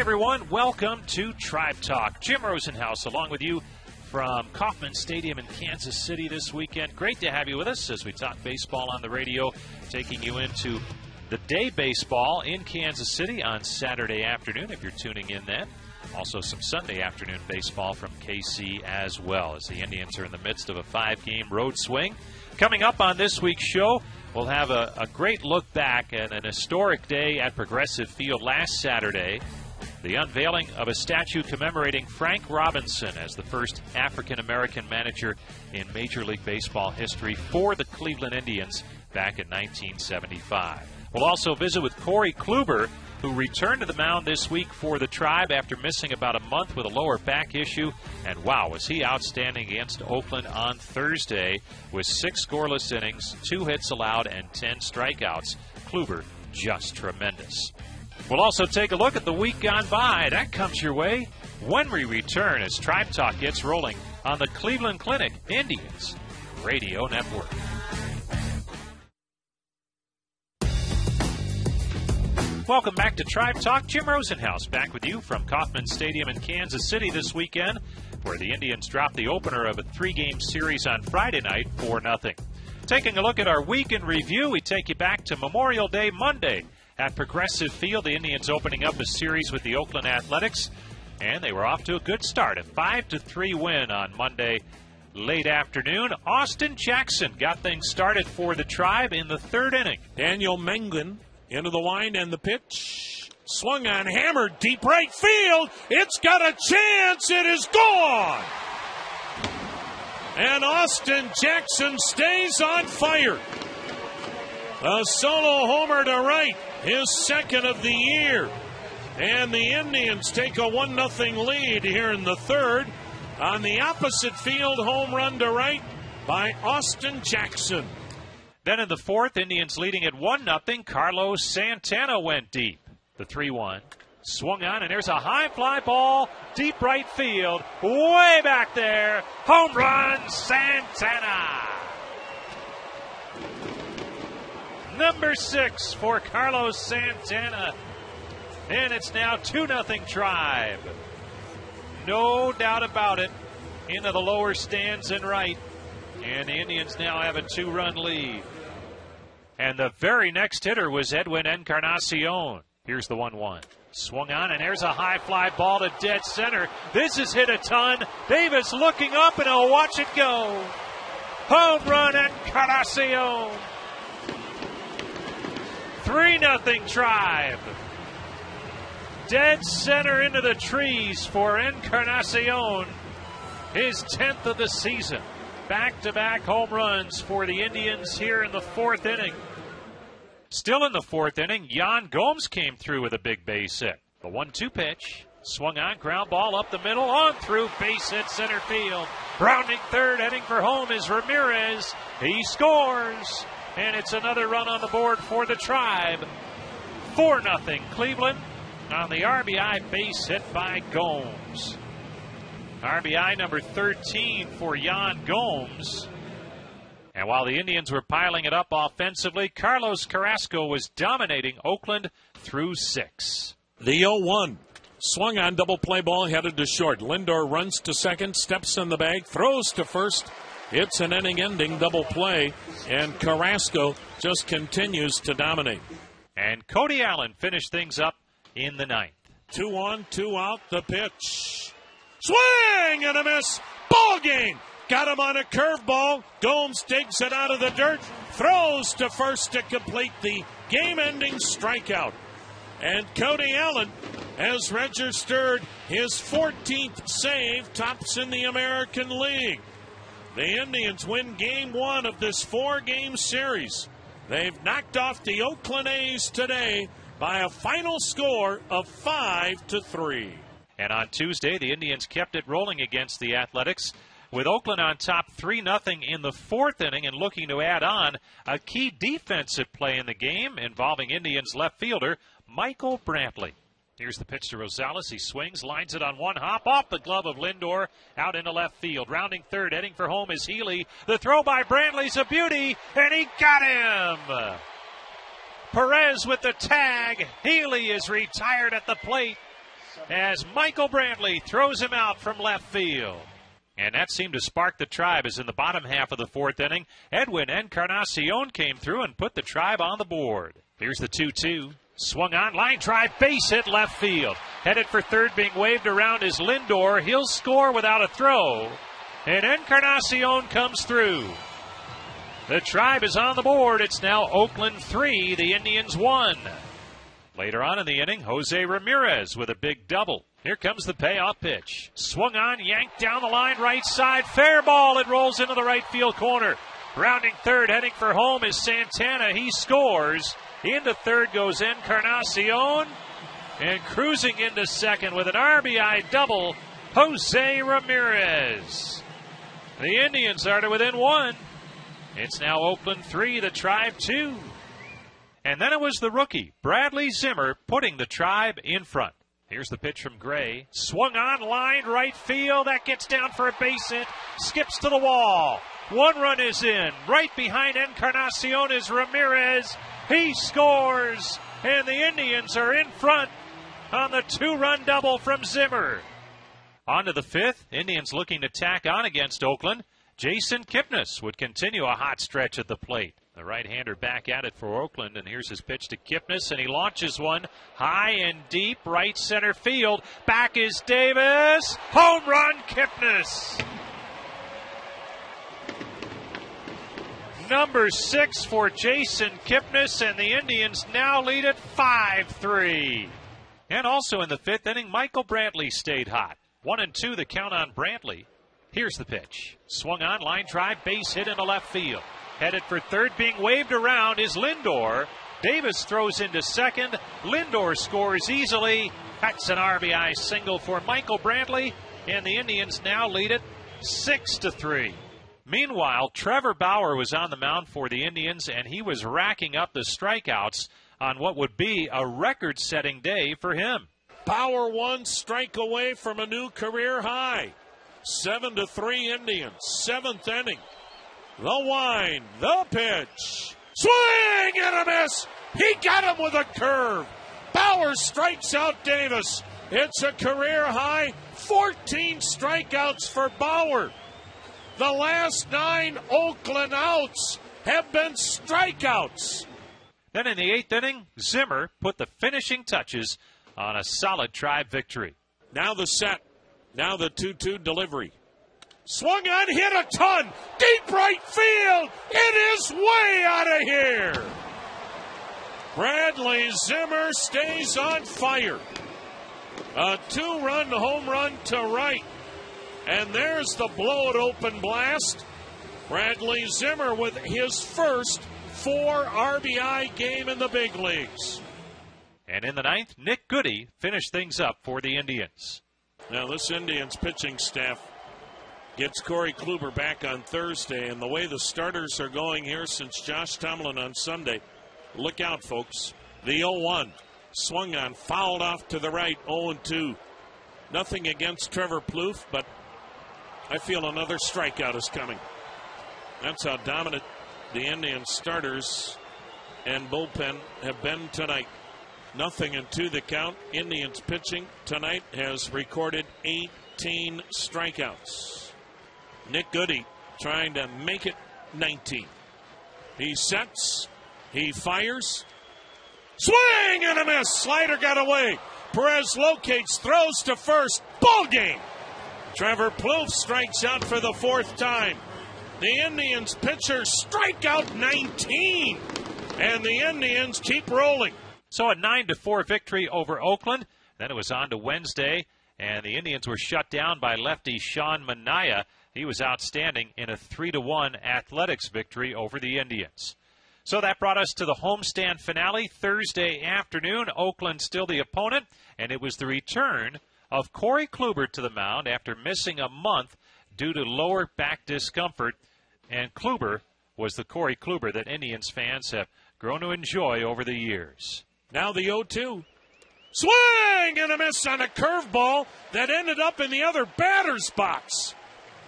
everyone. Welcome to Tribe Talk. Jim Rosenhaus along with you from Kauffman Stadium in Kansas City this weekend. Great to have you with us as we talk baseball on the radio, taking you into the day baseball in Kansas City on Saturday afternoon if you're tuning in then. Also, some Sunday afternoon baseball from KC as well, as the Indians are in the midst of a five game road swing. Coming up on this week's show, we'll have a, a great look back at an historic day at Progressive Field last Saturday the unveiling of a statue commemorating Frank Robinson as the first African American manager in Major League Baseball history for the Cleveland Indians back in 1975. We'll also visit with Corey Kluber, who returned to the mound this week for the Tribe after missing about a month with a lower back issue. And wow, was he outstanding against Oakland on Thursday with six scoreless innings, two hits allowed, and 10 strikeouts. Kluber just tremendous. We'll also take a look at the week gone by. That comes your way when we return as Tribe Talk gets rolling on the Cleveland Clinic Indians Radio Network. Welcome back to Tribe Talk. Jim Rosenhaus back with you from Kauffman Stadium in Kansas City this weekend, where the Indians dropped the opener of a three game series on Friday night for nothing. Taking a look at our week in review, we take you back to Memorial Day Monday at Progressive Field. The Indians opening up a series with the Oakland Athletics, and they were off to a good start. A 5 to 3 win on Monday late afternoon. Austin Jackson got things started for the Tribe in the third inning. Daniel Mengden into the line and the pitch. Swung on, hammered deep right field. It's got a chance. It is gone. And Austin Jackson stays on fire. A solo homer to right his second of the year. And the Indians take a 1 0 lead here in the third on the opposite field home run to right by Austin Jackson. Then in the fourth, Indians leading at 1 0. Carlos Santana went deep. The 3 1. Swung on, and there's a high fly ball, deep right field, way back there. Home run, Santana. Number six for Carlos Santana. And it's now 2 0 Tribe. No doubt about it. Into the lower stands and right. And the Indians now have a two run lead. And the very next hitter was Edwin Encarnacion. Here's the 1 1. Swung on, and there's a high fly ball to dead center. This has hit a ton. Davis looking up, and he'll watch it go. Home run, Encarnacion. 3 0 Tribe. Dead center into the trees for Encarnacion. His 10th of the season. Back to back home runs for the Indians here in the fourth inning. Still in the fourth inning, Yan Gomes came through with a big base hit. The 1 2 pitch. Swung on, ground ball up the middle, on through, base hit center field. Rounding third, heading for home is Ramirez. He scores. And it's another run on the board for the Tribe. 4 0 Cleveland on the RBI base hit by Gomes. RBI number 13 for Yan Gomes. And while the Indians were piling it up offensively, Carlos Carrasco was dominating Oakland through six. The 0 1. Swung on double play ball, headed to short. Lindor runs to second, steps in the bag, throws to first, it's an inning ending double play, and Carrasco just continues to dominate. And Cody Allen finished things up in the ninth. Two on, two out, the pitch. Swing and a miss. Ball game. Got him on a curveball. Gomes digs it out of the dirt, throws to first to complete the game ending strikeout. And Cody Allen has registered his 14th save, tops in the American League. The Indians win game one of this four game series. They've knocked off the Oakland A's today by a final score of 5 to 3. And on Tuesday, the Indians kept it rolling against the Athletics with Oakland on top 3 0 in the fourth inning and looking to add on a key defensive play in the game involving Indians left fielder Michael Brantley. Here's the pitch to Rosales. He swings, lines it on one hop off the glove of Lindor out into left field. Rounding third, heading for home is Healy. The throw by Brantley's a beauty, and he got him. Perez with the tag. Healy is retired at the plate. as Michael Brantley throws him out from left field. And that seemed to spark the tribe as in the bottom half of the fourth inning, Edwin Encarnacion came through and put the tribe on the board. Here's the 2 2. Swung on, line drive, base hit left field. Headed for third, being waved around is Lindor. He'll score without a throw. And Encarnacion comes through. The tribe is on the board. It's now Oakland 3, the Indians 1. Later on in the inning, Jose Ramirez with a big double. Here comes the payoff pitch. Swung on, yanked down the line, right side. Fair ball. It rolls into the right field corner. Rounding third, heading for home is Santana. He scores. Into third goes Encarnacion. And cruising into second with an RBI double, Jose Ramirez. The Indians are to within one. It's now Oakland 3, the Tribe 2. And then it was the rookie, Bradley Zimmer, putting the Tribe in front. Here's the pitch from Gray. Swung on, line right field. That gets down for a base hit. Skips to the wall. One run is in. Right behind Encarnacion is Ramirez. He scores. And the Indians are in front on the two run double from Zimmer. On to the fifth. Indians looking to tack on against Oakland. Jason Kipnis would continue a hot stretch at the plate. The right hander back at it for Oakland, and here's his pitch to Kipnis, and he launches one high and deep, right center field. Back is Davis. Home run, Kipnis. Number six for Jason Kipnis, and the Indians now lead at 5 3. And also in the fifth inning, Michael Brantley stayed hot. One and two, the count on Brantley. Here's the pitch. Swung on, line drive, base hit into left field. Headed for third, being waved around is Lindor. Davis throws into second. Lindor scores easily. That's an RBI single for Michael Brantley, and the Indians now lead it six to three. Meanwhile, Trevor Bauer was on the mound for the Indians, and he was racking up the strikeouts on what would be a record-setting day for him. Bauer one strike away from a new career high. Seven to three Indians. Seventh inning. The wind, the pitch. Swing and a miss. He got him with a curve. Bauer strikes out Davis. It's a career high 14 strikeouts for Bauer. The last nine Oakland outs have been strikeouts. Then in the eighth inning, Zimmer put the finishing touches on a solid tribe victory. Now the set. Now the 2 2 delivery. Swung on, hit a ton. Deep right field. It is way out of here. Bradley Zimmer stays on fire. A two run home run to right. And there's the blow it open blast. Bradley Zimmer with his first four RBI game in the big leagues. And in the ninth, Nick Goody finished things up for the Indians. Now, this Indians pitching staff gets Corey Kluber back on Thursday, and the way the starters are going here since Josh Tomlin on Sunday, look out, folks. The 0 1 swung on, fouled off to the right, 0 2. Nothing against Trevor Plouffe, but I feel another strikeout is coming. That's how dominant the Indian starters and bullpen have been tonight. Nothing and two the count. Indians pitching tonight has recorded 18 strikeouts. Nick Goody trying to make it 19. He sets, he fires, swing and a miss. Slider got away. Perez locates, throws to first. Ball game. Trevor Plouffe strikes out for the fourth time. The Indians pitcher strikeout 19. And the Indians keep rolling. So a 9 to 4 victory over Oakland. Then it was on to Wednesday, and the Indians were shut down by lefty Sean Manaea. He was outstanding in a 3 to 1 athletics victory over the Indians. So that brought us to the homestand finale Thursday afternoon. Oakland still the opponent, and it was the return of Corey Kluber to the mound after missing a month due to lower back discomfort. And Kluber was the Corey Kluber that Indians fans have grown to enjoy over the years. Now the 0 2. Swing and a miss on a curveball that ended up in the other batter's box.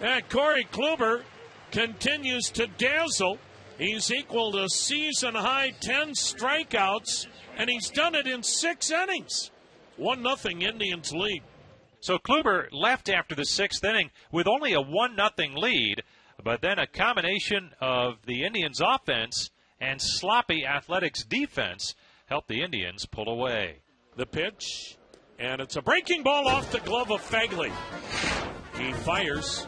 And Corey Kluber continues to dazzle. He's equaled a season high 10 strikeouts, and he's done it in six innings. One nothing Indians lead. So Kluber left after the sixth inning with only a one nothing lead, but then a combination of the Indians' offense and sloppy Athletics defense helped the Indians pull away. The pitch, and it's a breaking ball off the glove of Phegley. He fires,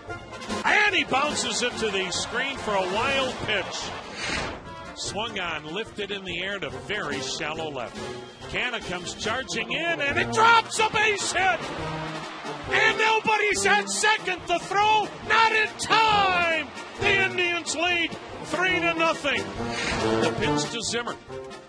and he bounces into the screen for a wild pitch. Swung on, lifted in the air to very shallow left. Canha comes charging in, and it drops a base hit. And nobody's at second. The throw, not in time. The Indians lead three to nothing. The pitch to Zimmer.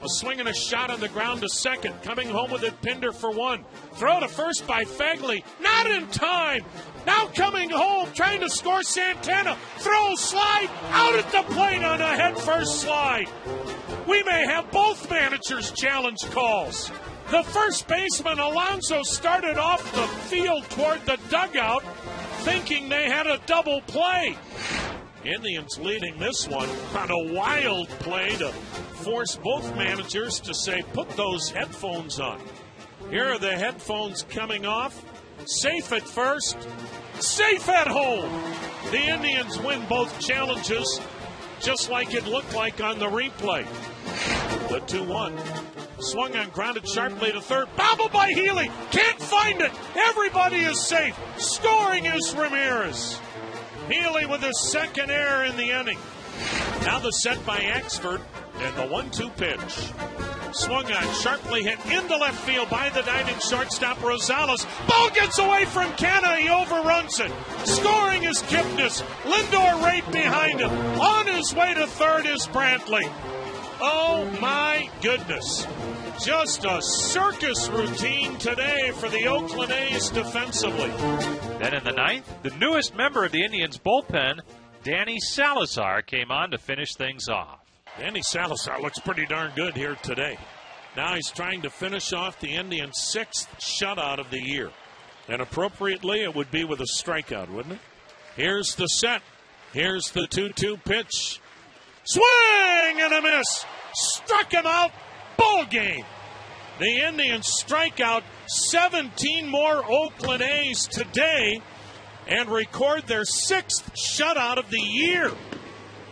A swing and a shot on the ground to second. Coming home with it, Pinder for one. Throw to first by Phegley. Not in time. Now coming home, trying to score Santana. Throw, slide, out at the plate on a head first slide. We may have both managers challenge calls. The first baseman, Alonso, started off the field toward the dugout, thinking they had a double play. Indians leading this one on a wild play to force both managers to say, put those headphones on. Here are the headphones coming off. Safe at first, safe at home. The Indians win both challenges, just like it looked like on the replay. The 2 1. Swung on, grounded sharply to third. Bobbled by Healy. Can't find it. Everybody is safe. Scoring is Ramirez. Healy with his second error in the inning. Now the set by Axford and the 1 2 pitch. Swung on, sharply hit into left field by the diving shortstop Rosales. Ball gets away from Canha. He overruns it. Scoring is Kipnis. Lindor right behind him. On his way to third is Brantley. Oh my goodness. Just a circus routine today for the Oakland A's defensively. Then in the ninth, the newest member of the Indians bullpen, Danny Salazar, came on to finish things off. Danny Salazar looks pretty darn good here today. Now he's trying to finish off the Indians' sixth shutout of the year. And appropriately, it would be with a strikeout, wouldn't it? Here's the set. Here's the 2 2 pitch. Swing and a miss. Struck him out. Ball game. The Indians strike out 17 more Oakland A's today and record their sixth shutout of the year.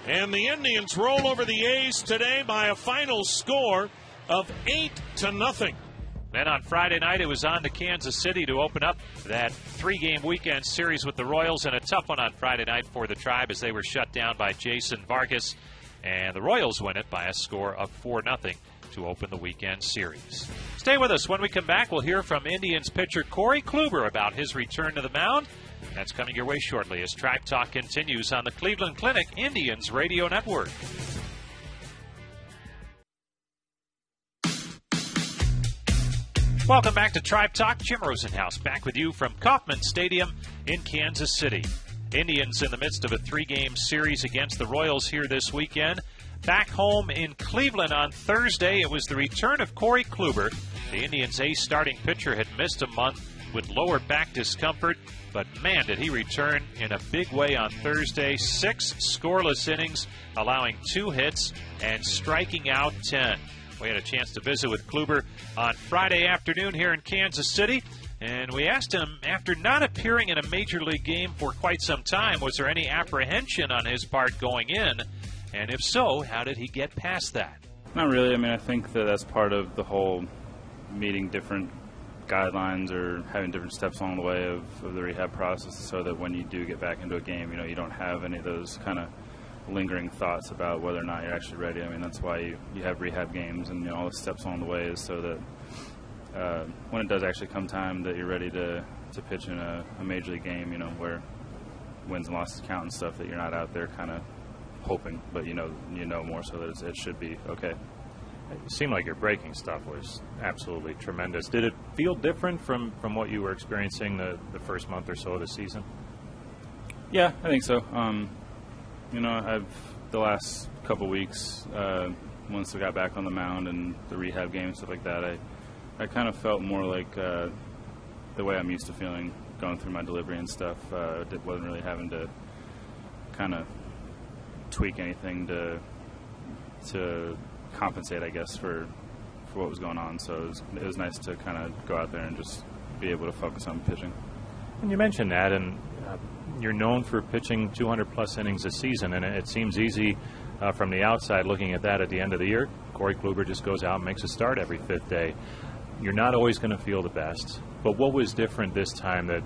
And the Indians roll over the A's today by a final score of eight to nothing. Then on Friday night, it was on to Kansas City to open up that three game weekend series with the Royals, and a tough one on Friday night for the Tribe as they were shut down by Jason Vargas. And the Royals win it by a score of 4 0 to open the weekend series. Stay with us. When we come back, we'll hear from Indians pitcher Corey Kluber about his return to the mound. That's coming your way shortly as Tribe Talk continues on the Cleveland Clinic Indians Radio Network. Welcome back to Tribe Talk. Jim Rosenhaus back with you from Kauffman Stadium in Kansas City. Indians in the midst of a three game series against the Royals here this weekend. Back home in Cleveland on Thursday, it was the return of Corey Kluber. The Indians' ace starting pitcher had missed a month with lower back discomfort, but man, did he return in a big way on Thursday. Six scoreless innings, allowing two hits and striking out 10. We had a chance to visit with Kluber on Friday afternoon here in Kansas City. And we asked him, after not appearing in a major league game for quite some time, was there any apprehension on his part going in? And if so, how did he get past that? Not really. I mean, I think that that's part of the whole meeting different guidelines or having different steps along the way of, of the rehab process so that when you do get back into a game, you know, you don't have any of those kind of lingering thoughts about whether or not you're actually ready. I mean, that's why you, you have rehab games and you know, all the steps along the way is so that uh, when it does actually come time that you're ready to, to pitch in a, a major league game, you know, where wins and losses count and stuff, that you're not out there kind of hoping, but you know, you know more so that it should be okay. It seemed like your breaking stuff was absolutely tremendous. Did it feel different from, from what you were experiencing the, the first month or so of the season? Yeah, I think so. Um, you know, I've the last couple weeks, uh, once I got back on the mound and the rehab game and stuff like that, I I kind of felt more like uh, the way I'm used to feeling going through my delivery and stuff. Uh, wasn't really having to kind of tweak anything to to compensate, I guess, for for what was going on. So it was, it was nice to kind of go out there and just be able to focus on pitching. And you mentioned that, and uh, you're known for pitching 200 plus innings a season, and it seems easy uh, from the outside looking at that at the end of the year. Corey Kluber just goes out and makes a start every fifth day. You're not always going to feel the best, but what was different this time that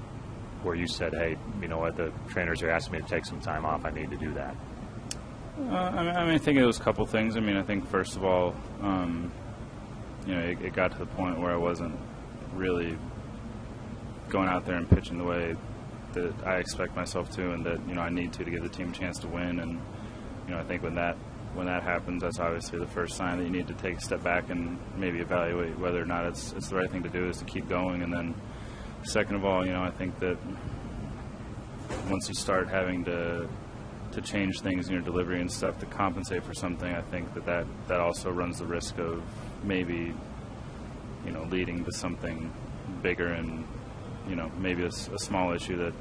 where you said, "Hey, you know what? The trainers are asking me to take some time off. I need to do that." Uh, I, mean, I, mean, I think it was a couple things. I mean, I think first of all, um, you know, it, it, got to the point where I wasn't really going out there and pitching the way that I expect myself to, and that you know I need to to give the team a chance to win. And you know, I think when that when that happens, that's obviously the first sign that you need to take a step back and maybe evaluate whether or not it's it's the right thing to do is to keep going. And then, second of all, you know, I think that once you start having to to change things in your delivery and stuff to compensate for something, I think that that, that also runs the risk of maybe you know leading to something bigger and you know maybe a, a small issue that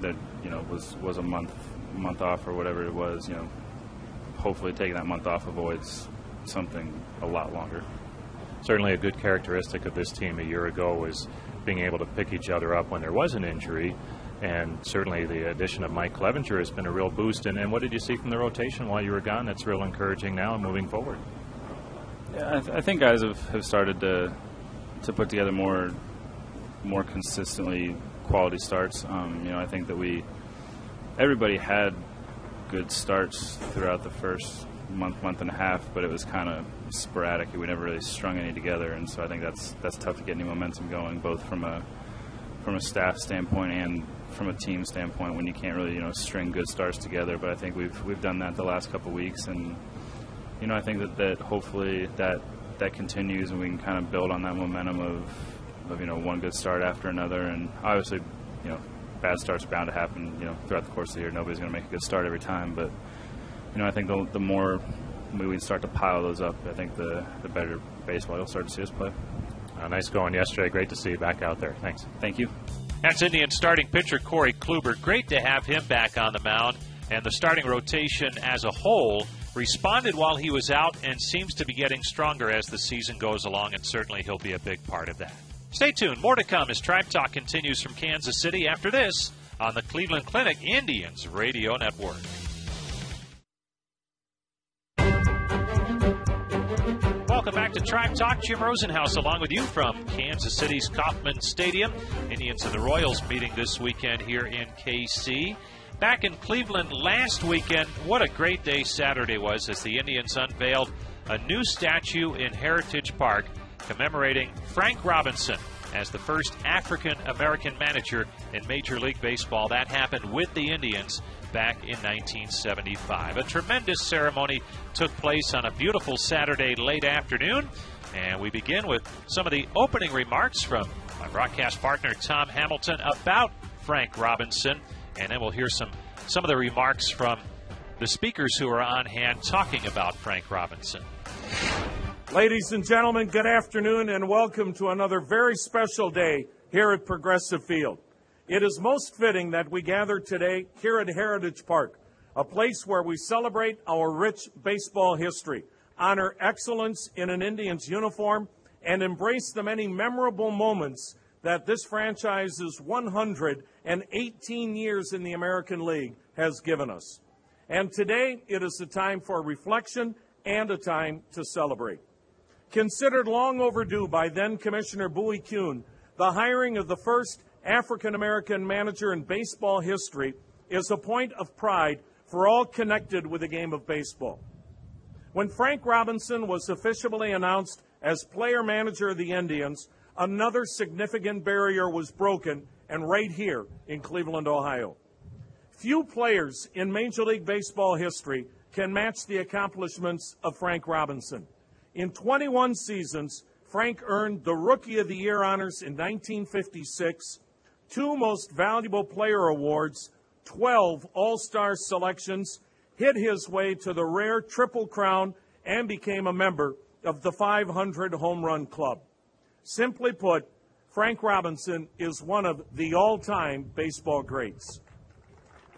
that you know was was a month month off or whatever it was. You know, hopefully taking that month off avoids something a lot longer. Certainly, a good characteristic of this team a year ago was being able to pick each other up when there was an injury. And certainly the addition of Mike Clevinger has been a real boost. And, and what did you see from the rotation while you were gone that's real encouraging now and moving forward? Yeah, I, th- I think guys have, have started to to put together more more consistently quality starts. Um, you know, I think that we everybody had good starts throughout the first month, month and a half, but it was kind of sporadic. We never really strung any together, and so I think that's that's tough to get any momentum going, both from a from a staff standpoint and from a team standpoint when you can't really you know string good starts together. But I think we've we've done that the last couple weeks, and you know I think that, that hopefully that that continues and we can kind of build on that momentum of of you know one good start after another, and obviously you know bad starts are bound to happen you know throughout the course of the year. Nobody's going to make a good start every time, but you know I think the, the more we start to pile those up, I think the the better baseball you'll start to see us play. Uh, nice going yesterday. Great to see you back out there. Thanks. Thank you. That's Indian starting pitcher Corey Kluber. Great to have him back on the mound. And the starting rotation as a whole responded while he was out and seems to be getting stronger as the season goes along, and certainly he'll be a big part of that. Stay tuned. More to come as Tribe Talk continues from Kansas City after this on the Cleveland Clinic Indians Radio Network. Welcome back to Tribe Talk. Jim Rosenhaus along with you from Kansas City's Kauffman Stadium. Indians and the Royals meeting this weekend here in KC. Back in Cleveland last weekend, what a great day Saturday was as the Indians unveiled a new statue in Heritage Park commemorating Frank Robinson as the first African American manager in Major League Baseball. That happened with the Indians back in 1975. A tremendous ceremony took place on a beautiful Saturday late afternoon, and we begin with some of the opening remarks from my broadcast partner Tom Hamilton about Frank Robinson, and then we'll hear some some of the remarks from the speakers who are on hand talking about Frank Robinson. Ladies and gentlemen, good afternoon and welcome to another very special day here at Progressive Field. It is most fitting that we gather today here at Heritage Park, a place where we celebrate our rich baseball history, honor excellence in an Indians uniform, and embrace the many memorable moments that this franchise's 118 years in the American League has given us. And today, it is a time for reflection and a time to celebrate. Considered long overdue by then Commissioner Bowie Kuhn, the hiring of the first African American manager in baseball history is a point of pride for all connected with the game of baseball. When Frank Robinson was officially announced as player manager of the Indians, another significant barrier was broken, and right here in Cleveland, Ohio. Few players in Major League Baseball history can match the accomplishments of Frank Robinson. In 21 seasons, Frank earned the Rookie of the Year honors in 1956, two Most Valuable Player awards, 12 All Star selections, hit his way to the rare Triple Crown, and became a member of the 500 Home Run Club. Simply put, Frank Robinson is one of the all time baseball greats.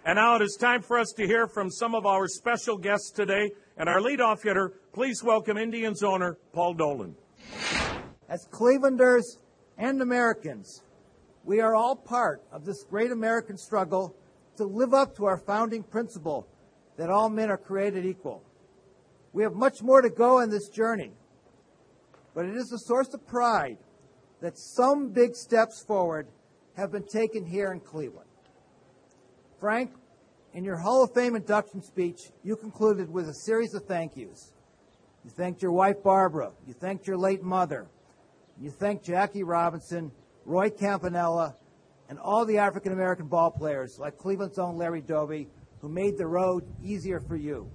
And now it is time for us to hear from some of our special guests today. And our leadoff hitter, please welcome Indians owner Paul Dolan. As Clevelanders and Americans, we are all part of this great American struggle to live up to our founding principle that all men are created equal. We have much more to go in this journey, but it is a source of pride that some big steps forward have been taken here in Cleveland. Frank, in your Hall of Fame induction speech, you concluded with a series of thank yous. You thanked your wife, Barbara. You thanked your late mother. You thanked Jackie Robinson, Roy Campanella, and all the African American ball players, like Cleveland's own Larry Doby, who made the road easier for you.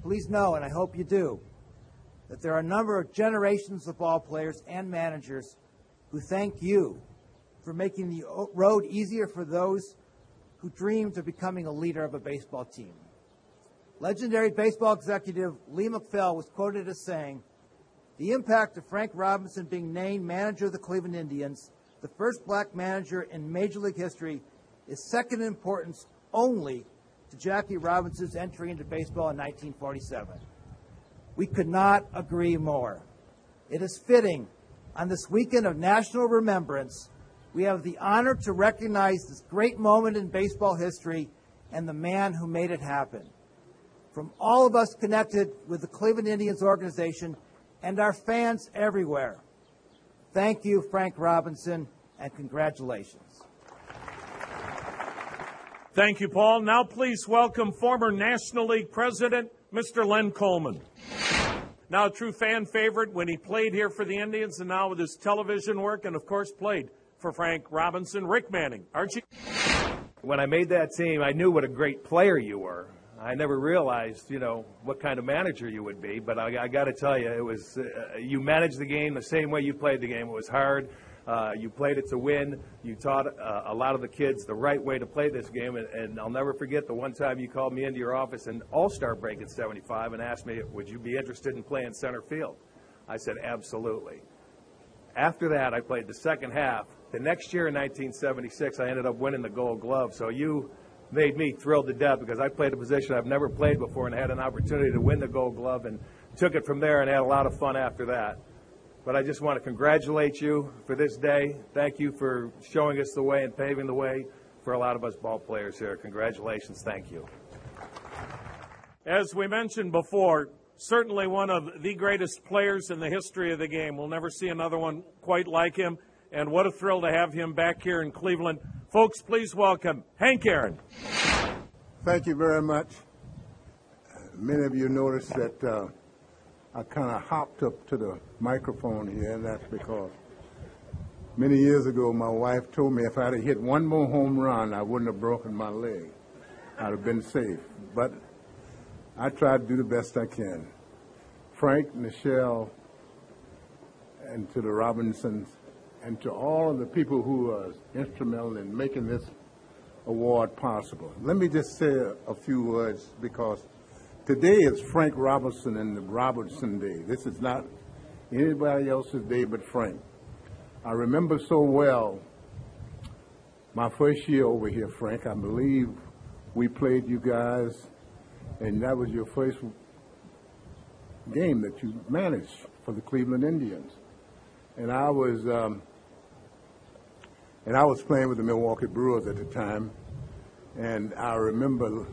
Please know, and I hope you do, that there are a number of generations of ball players and managers who thank you for making the road easier for those who dreamed of becoming a leader of a baseball team. Legendary baseball executive Lee MacPhail was quoted as saying, The impact of Frank Robinson being named manager of the Cleveland Indians, the first black manager in Major League history, is second in importance only to Jackie Robinson's entry into baseball in 1947. We could not agree more. It is fitting on this weekend of national remembrance, we have the honor to recognize this great moment in baseball history and the man who made it happen. From all of us connected with the Cleveland Indians organization and our fans everywhere, thank you, Frank Robinson, and congratulations. Thank you, Paul. Now, please welcome former National League president, Mr. Len Coleman. Now, a true fan favorite when he played here for the Indians and now with his television work, and of course, played for Frank Robinson. Rick Manning, you? When I made that team, I knew what a great player you were. I never realized, you know, what kind of manager you would be. But I, I got to tell you, it was uh, you managed the game the same way you played the game. It was hard. Uh, you played it to win. You taught uh, a lot of the kids the right way to play this game. And, and, I'll never forget the one time you called me into your office in All Star break at 75 and asked me, Would you be interested in playing center field? I said, Absolutely. After that, I played the second half. The next year in 1976, I ended up winning the gold glove. So you made me thrilled to death because I played a position I've never played before and had an opportunity to win the gold glove and took it from there and had a lot of fun after that. But I just want to congratulate you for this day. Thank you for showing us the way and paving the way for a lot of us ball players here. Congratulations. Thank you. As we mentioned before, certainly one of the greatest players in the history of the game. We'll never see another one quite like him. And what a thrill to have him back here in Cleveland. Folks, please welcome Hank Aaron. Thank you very much. Many of you noticed that. Uh, I kind of hopped up to the microphone here, and that's because many years ago my wife told me if I'd have hit one more home run, I wouldn't have broken my leg. I'd have been safe. But I try to do the best I can. Frank, Michelle, and to the Robinsons, and to all of the people who are instrumental in making this award possible. Let me just say a, few words because Today is Frank Robinson and the Robertson Day. This is not anybody else's day but Frank. I remember so well my first year over here, Frank. I believe we played you guys, and that was your first game that you managed for the Cleveland Indians. And I was, um, and I was playing with the Milwaukee Brewers at the time, and I remember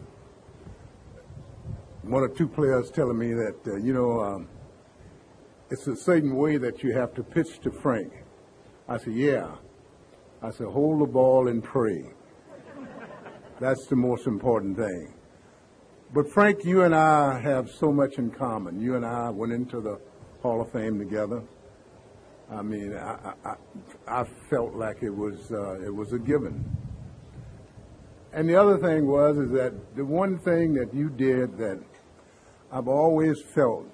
one or two players telling me that, uh, you know, um, it's a certain way that you have to pitch to Frank. I said, yeah. I said, hold the ball and pray. That's the most important thing. But Frank, you and I have so much in common. You and I went into the Hall of Fame together. I mean, I, I, I felt like it was uh, it was a given. And the other thing was is that the one thing that you did that I've always felt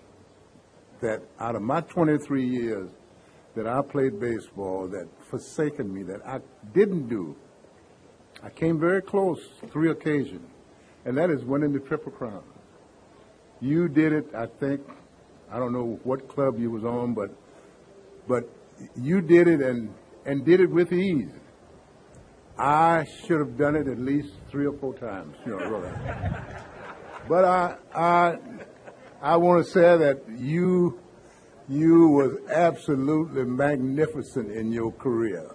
that out of my 23 years that I played baseball, that forsaken me, that I didn't do, I came very close three occasions, and that is winning the Triple Crown. You did it, I think. I don't know what club you was on, but but you did it and and did it with ease. I should have done it at least three or four times, you know. Really. But I, I, I want to say that you You was absolutely magnificent in your career.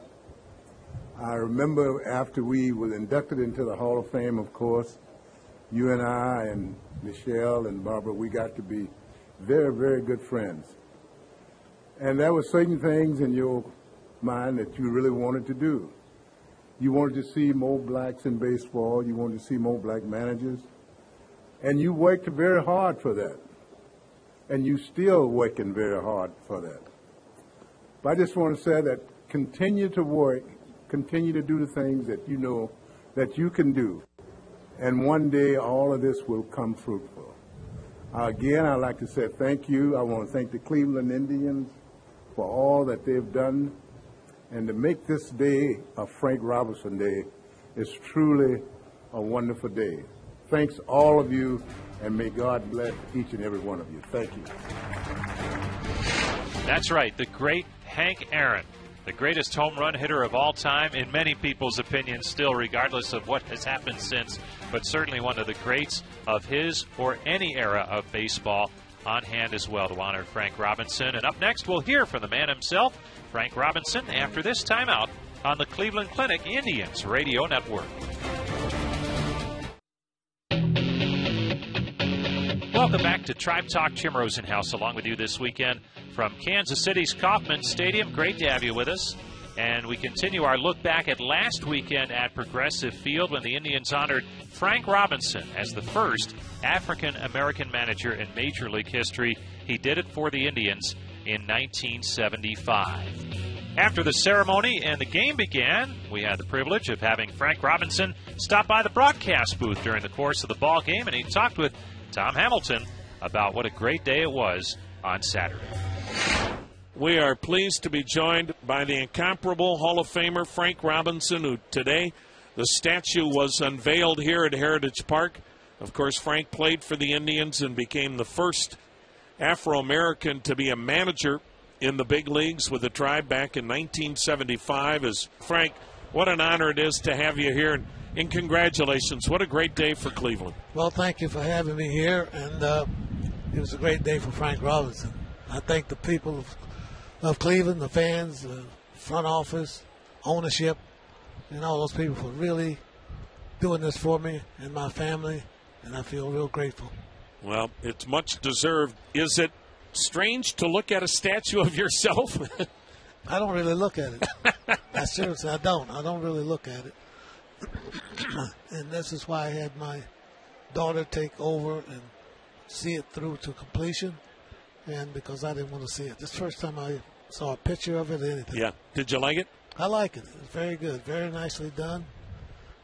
I remember after we were inducted into the Hall of Fame, of course, you and I and Michelle and Barbara, we got to be very, very good friends. And there were certain things in your mind that you really wanted to do. You wanted to see more blacks in baseball. You wanted to see more black managers. And you worked very hard for that. And you still working very hard for that. But I just want to say that continue to work, continue to do the things that you know that you can do. And one day all of this will come fruitful. Again, I'd like to say thank you. I want to thank the Cleveland Indians for all that they've done. And to make this day a Frank Robinson Day is truly a wonderful day. Thanks, all of you, and may God bless each and every one of you. Thank you. That's right, the great Hank Aaron, the greatest home run hitter of all time, in many people's opinions, still, regardless of what has happened since, but certainly one of the greats of his or any era of baseball on hand as well to honor Frank Robinson. And up next, we'll hear from the man himself, Frank Robinson, after this timeout on the Cleveland Clinic Indians Radio Network. Welcome back to Tribe Talk. Jim Rosenhaus along with you this weekend from Kansas City's Kauffman Stadium. Great to have you with us. And we continue our look back at last weekend at Progressive Field when the Indians honored Frank Robinson as the first African American manager in Major League history. He did it for the Indians in 1975. After the ceremony and the game began, we had the privilege of having Frank Robinson stop by the broadcast booth during the course of the ball game, and he talked with Tom Hamilton about what a great day it was on Saturday. We are pleased to be joined by the incomparable Hall of Famer Frank Robinson, who today the statue was unveiled here at Heritage Park. Of course, Frank played for the Indians and became the first Afro American to be a manager in the big leagues with the tribe back in 1975. As Frank, what an honor it is to have you here. And, congratulations. What a great day for Cleveland. Well, thank you for having me here. And uh, it was a great day for Frank Robinson. I thank the people of, of Cleveland, the fans, the front office, ownership, and all those people for really doing this for me and my family. And I feel real grateful. Well, it's much deserved. Is it strange to look at a statue of yourself? I don't really look at it. I seriously, I don't. I don't really look at it. and this is why I had my daughter take over and see it through to completion. And because I didn't want to see it. This first time I saw a picture of it or anything. Yeah. Did you like it? I like it. It's very good. Very nicely done.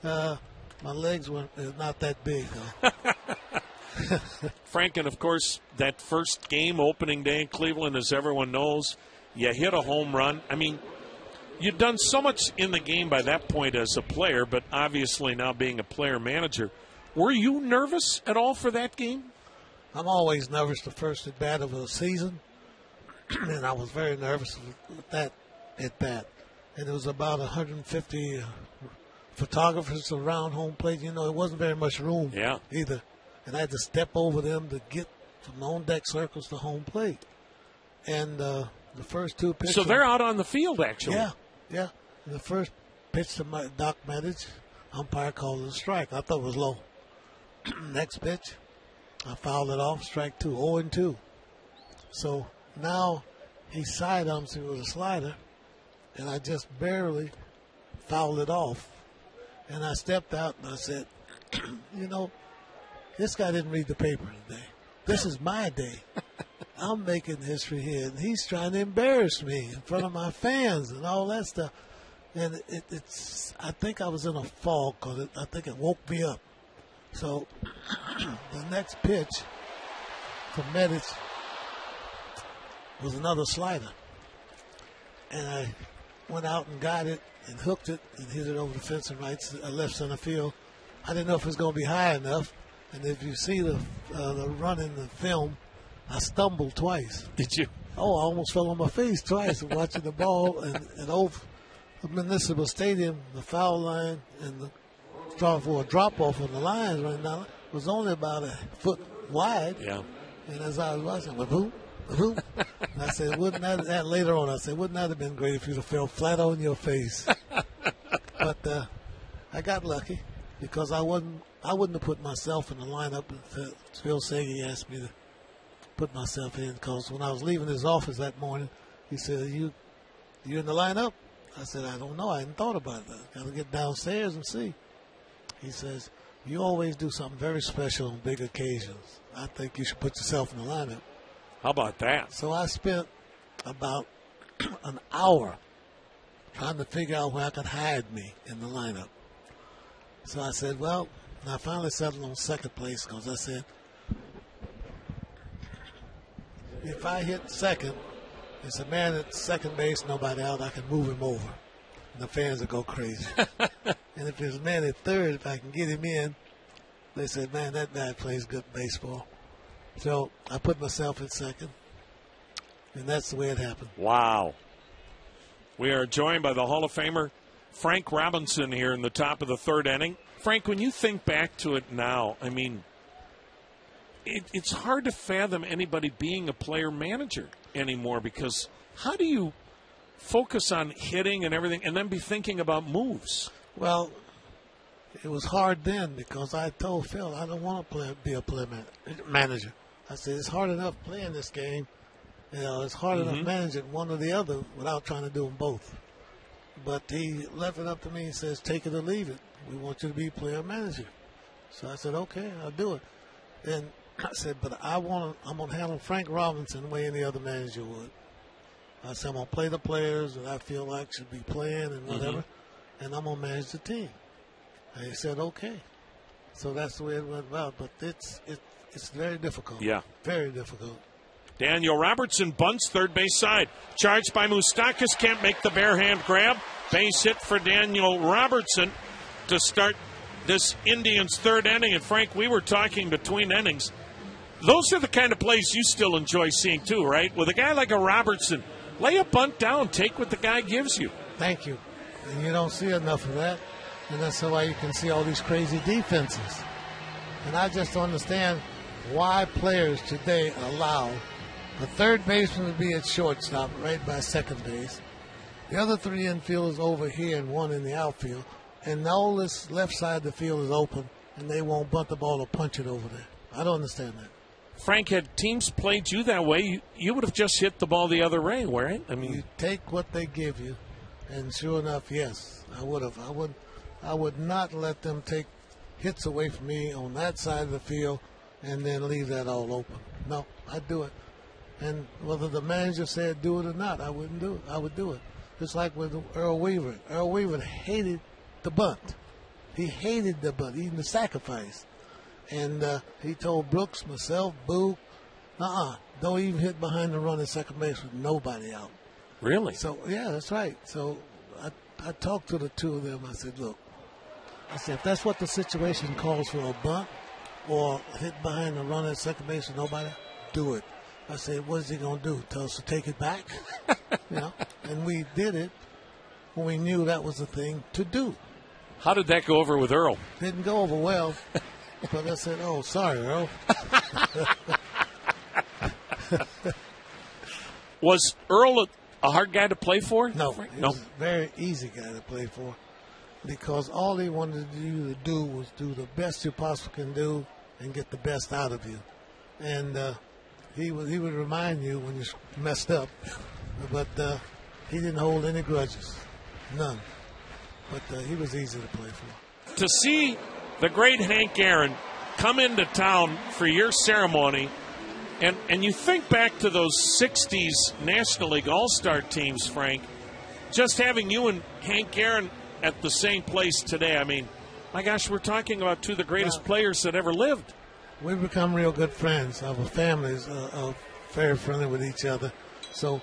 Uh, my legs were not that big, though. Frank, and of course, that first game, opening day in Cleveland, as everyone knows, you hit a home run. I mean, you'd done so much in the game by that point as a player, but obviously now being a player manager. Were you nervous at all for that game? I'm always nervous the first at bat of the season, and I was very nervous with that at bat. And it was about 150 photographers around home plate. You know, it wasn't very much room yeah. either and I had to step over them to get from on deck circles to home plate. And uh, the first two pitches. So they're out on the field, actually. Yeah, yeah. And the first pitch to my Doc Medich, umpire called it a strike. I thought it was low. Next pitch, I fouled it off, strike two, 0 and 2. So now he side arms it with a slider, and I just barely fouled it off. And I stepped out and I said, you know, this guy didn't read the paper today. This is my day. I'm making history here, and he's trying to embarrass me in front of my fans and all that stuff. And it, it's, I think I was in a fog because I think it woke me up. So the next pitch from Medich was another slider. And I went out and got it and hooked it and hit it over the fence and right uh, left center field. I didn't know if it was going to be high enough. And if you see the uh, the run in the film, I stumbled twice. Did you? Oh, I almost fell on my face twice watching the ball and, and over the Municipal Stadium, the foul line and the start for a drop off on the lines right now was only about a foot wide. Yeah. And as I was watching, went boom, who? And I said, wouldn't that, that later on? I said, wouldn't that have been great if you'd have fell flat on your face? but uh, I got lucky because I wasn't. I wouldn't have put myself in the lineup Phil Seghi asked me to put myself in. Because when I was leaving his office that morning, he said, "You, you in the lineup?" I said, "I don't know. I hadn't thought about that. Got to get downstairs and see." He says, "You always do something very special on big occasions. I think you should put yourself in the lineup." How about that? So I spent about an hour trying to figure out where I could hide me in the lineup. So I said, well, I finally settled on second place because I said, if I hit second, it's a man at second base, nobody out, I can move him over. And the fans will go crazy. and if there's a man at third, if I can get him in, they said, man, that guy plays good baseball. So I put myself in second, and that's the way it happened. Wow. We are joined by the Hall of Famer Frank Robinson here in the top of the third inning. Frank, when you think back to it now, I mean, it, it's hard to fathom anybody being a player manager anymore because how do you focus on hitting and everything and then be thinking about moves? Well, it was hard then because I told Phil I don't want to play, be a play man, manager. I said it's hard enough playing this game. You know, it's hard Mm-hmm. enough managing one or the other without trying to do them both. But he left it up to me. He says, "Take it or leave it. We want you to be player manager." So I said, "Okay, I'll do it." And I said, "But I want to. I'm gonna handle Frank Robinson the way any other manager would." I said, "I'm gonna play the players that I feel like should be playing and whatever, and I'm gonna manage the team." And he said, "Okay." So that's the way it went about. But it's it, it's very difficult. Yeah. very difficult. Daniel Robertson bunts third base side. Charged by Moustakas, can't make the bare hand grab. Base hit for Daniel Robertson to start this Indians third inning. And Frank, we were talking between innings. Those are the kind of plays you still enjoy seeing too, right? With a guy like a Robertson, lay a bunt down, take what the guy gives you. Thank you. And you don't see enough of that. And that's why you can see all these crazy defenses. And I just don't understand why players today allow the third baseman to be at shortstop right by second base. The other three infielders over here and one in the outfield. And all this left side of the field is open and they won't bunt the ball or punch it over there. I don't understand that. Frank, had teams played you that way, you, you would have just hit the ball the other way, right? I mean, You take what they give you, and sure enough, yes, I would have. I would, I would not let them take hits away from me on that side of the field, and then leave that all open. No, I'd do it. And whether the manager said do it or not, I wouldn't do it. I would do it. Just like with Earl Weaver. Earl Weaver hated the bunt. He hated the bunt, even the sacrifice. And uh, he told Brooks, myself, Boog, uh-uh, don't even hit behind the run at second base with nobody out. really? So yeah, that's right. So I I talked to the two of them. I said, look, I said if that's what the situation calls for a bunt or hit behind the runner at second base with nobody, do it. I said, what is he gonna do? Tell us to take it back? you know? And we did it when we knew that was the thing to do. How did that go over with Earl? Didn't go over well. But I said, "Oh, sorry, Earl." Was Earl a, a hard guy to play for? No, he no. was a very easy guy to play for because all he wanted you to do was do the best you possibly can do and get the best out of you. And uh, he would he would remind you when you messed up, but uh, he didn't hold any grudges, none. But uh, he was easy to play for. to see the great Hank Aaron come into town for your ceremony, and, and you think back to those 60s National League All Star teams, Frank, just having you and Hank Aaron at the same place today. I mean, my gosh, we're talking about two of the greatest players that ever lived. We've become real good friends. Our families are, are very friendly with each other. So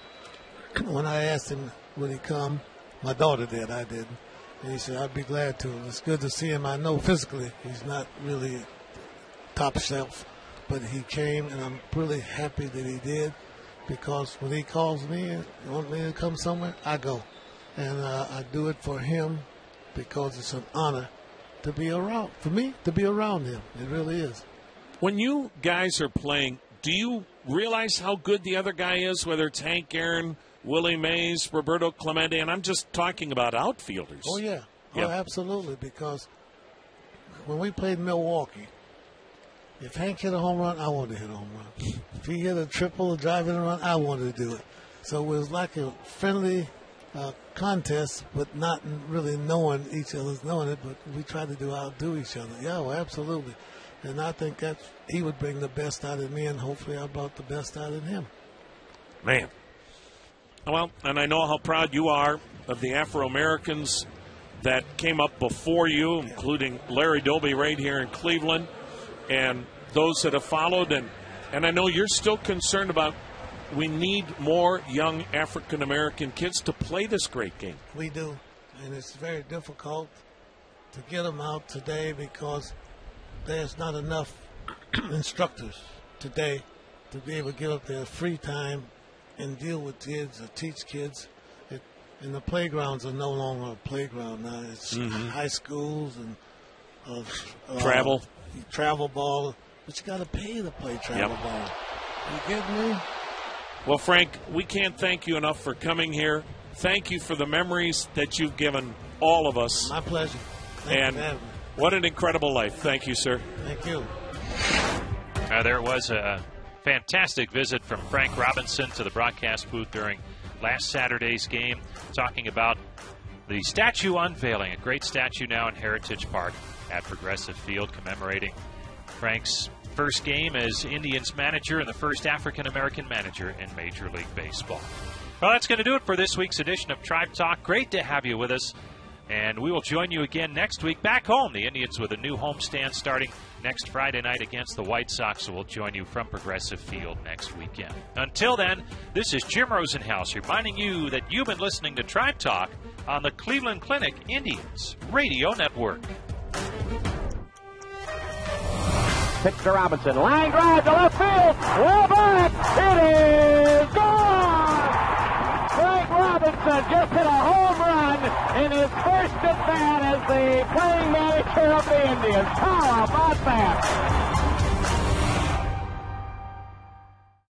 when I asked him would he come, my daughter did. I didn't. And he said I'd be glad to. It's good to see him. I know physically he's not really top shelf, but he came, and I'm really happy that he did because when he calls me and wants me to come somewhere, I go, and uh, I do it for him because it's an honor to be around for me to be around him. It really is. When you guys are playing do you realize how good the other guy is, whether it's Hank Aaron, Willie Mays, Roberto Clemente, and I'm just talking about outfielders. Oh yeah, oh, Yeah. oh absolutely. Because when we played Milwaukee, if Hank hit a home run, I wanted to hit a home run. If he hit a triple or driving run, I wanted to do it. So it was like a friendly uh, contest, but not really knowing each other's knowing it. But we try to do outdo each other. Yeah, well, absolutely. And I think that he would bring the best out of me, and hopefully I brought the best out of him. Man. Well, and I know how proud you are of the Afro Americans that came up before you, including Larry Doby right here in Cleveland, and those that have followed. And, and I know you're still concerned about we need more young African American kids to play this great game. We do, and it's very difficult to get them out today because there's not enough instructors today to be able to give up their free time and deal with kids or teach kids. It, and the playgrounds are no longer a playground now. It's Mhm. high schools and of uh, Travel. travel ball. But you got to pay to play travel Yep. ball. You get me? Well, Frank, we can't thank you enough for coming here. Thank you for the memories that you've given all of us. My pleasure. Thank and for what an incredible life. Thank you, sir. Thank you. Uh, there was a fantastic visit from Frank Robinson to the broadcast booth during last Saturday's game, talking about the statue unveiling, a great statue now in Heritage Park at Progressive Field, commemorating Frank's first game as Indians manager and the first African American manager in Major League Baseball. Well, that's going to do it for this week's edition of Tribe Talk. Great to have you with us. And we will join you again next week back home. The Indians with a new homestand starting next Friday night against the White Sox. So we'll join you from Progressive Field next weekend. Until then, this is Jim Rosenhaus reminding you that you've been listening to Tribe Talk on the Cleveland Clinic Indians Radio Network. Pitch to Robinson. Line drive to left field. Well back. It is gone. Frank Robinson just hit a home run in his first at bat as the playing manager of the Indians. How about that?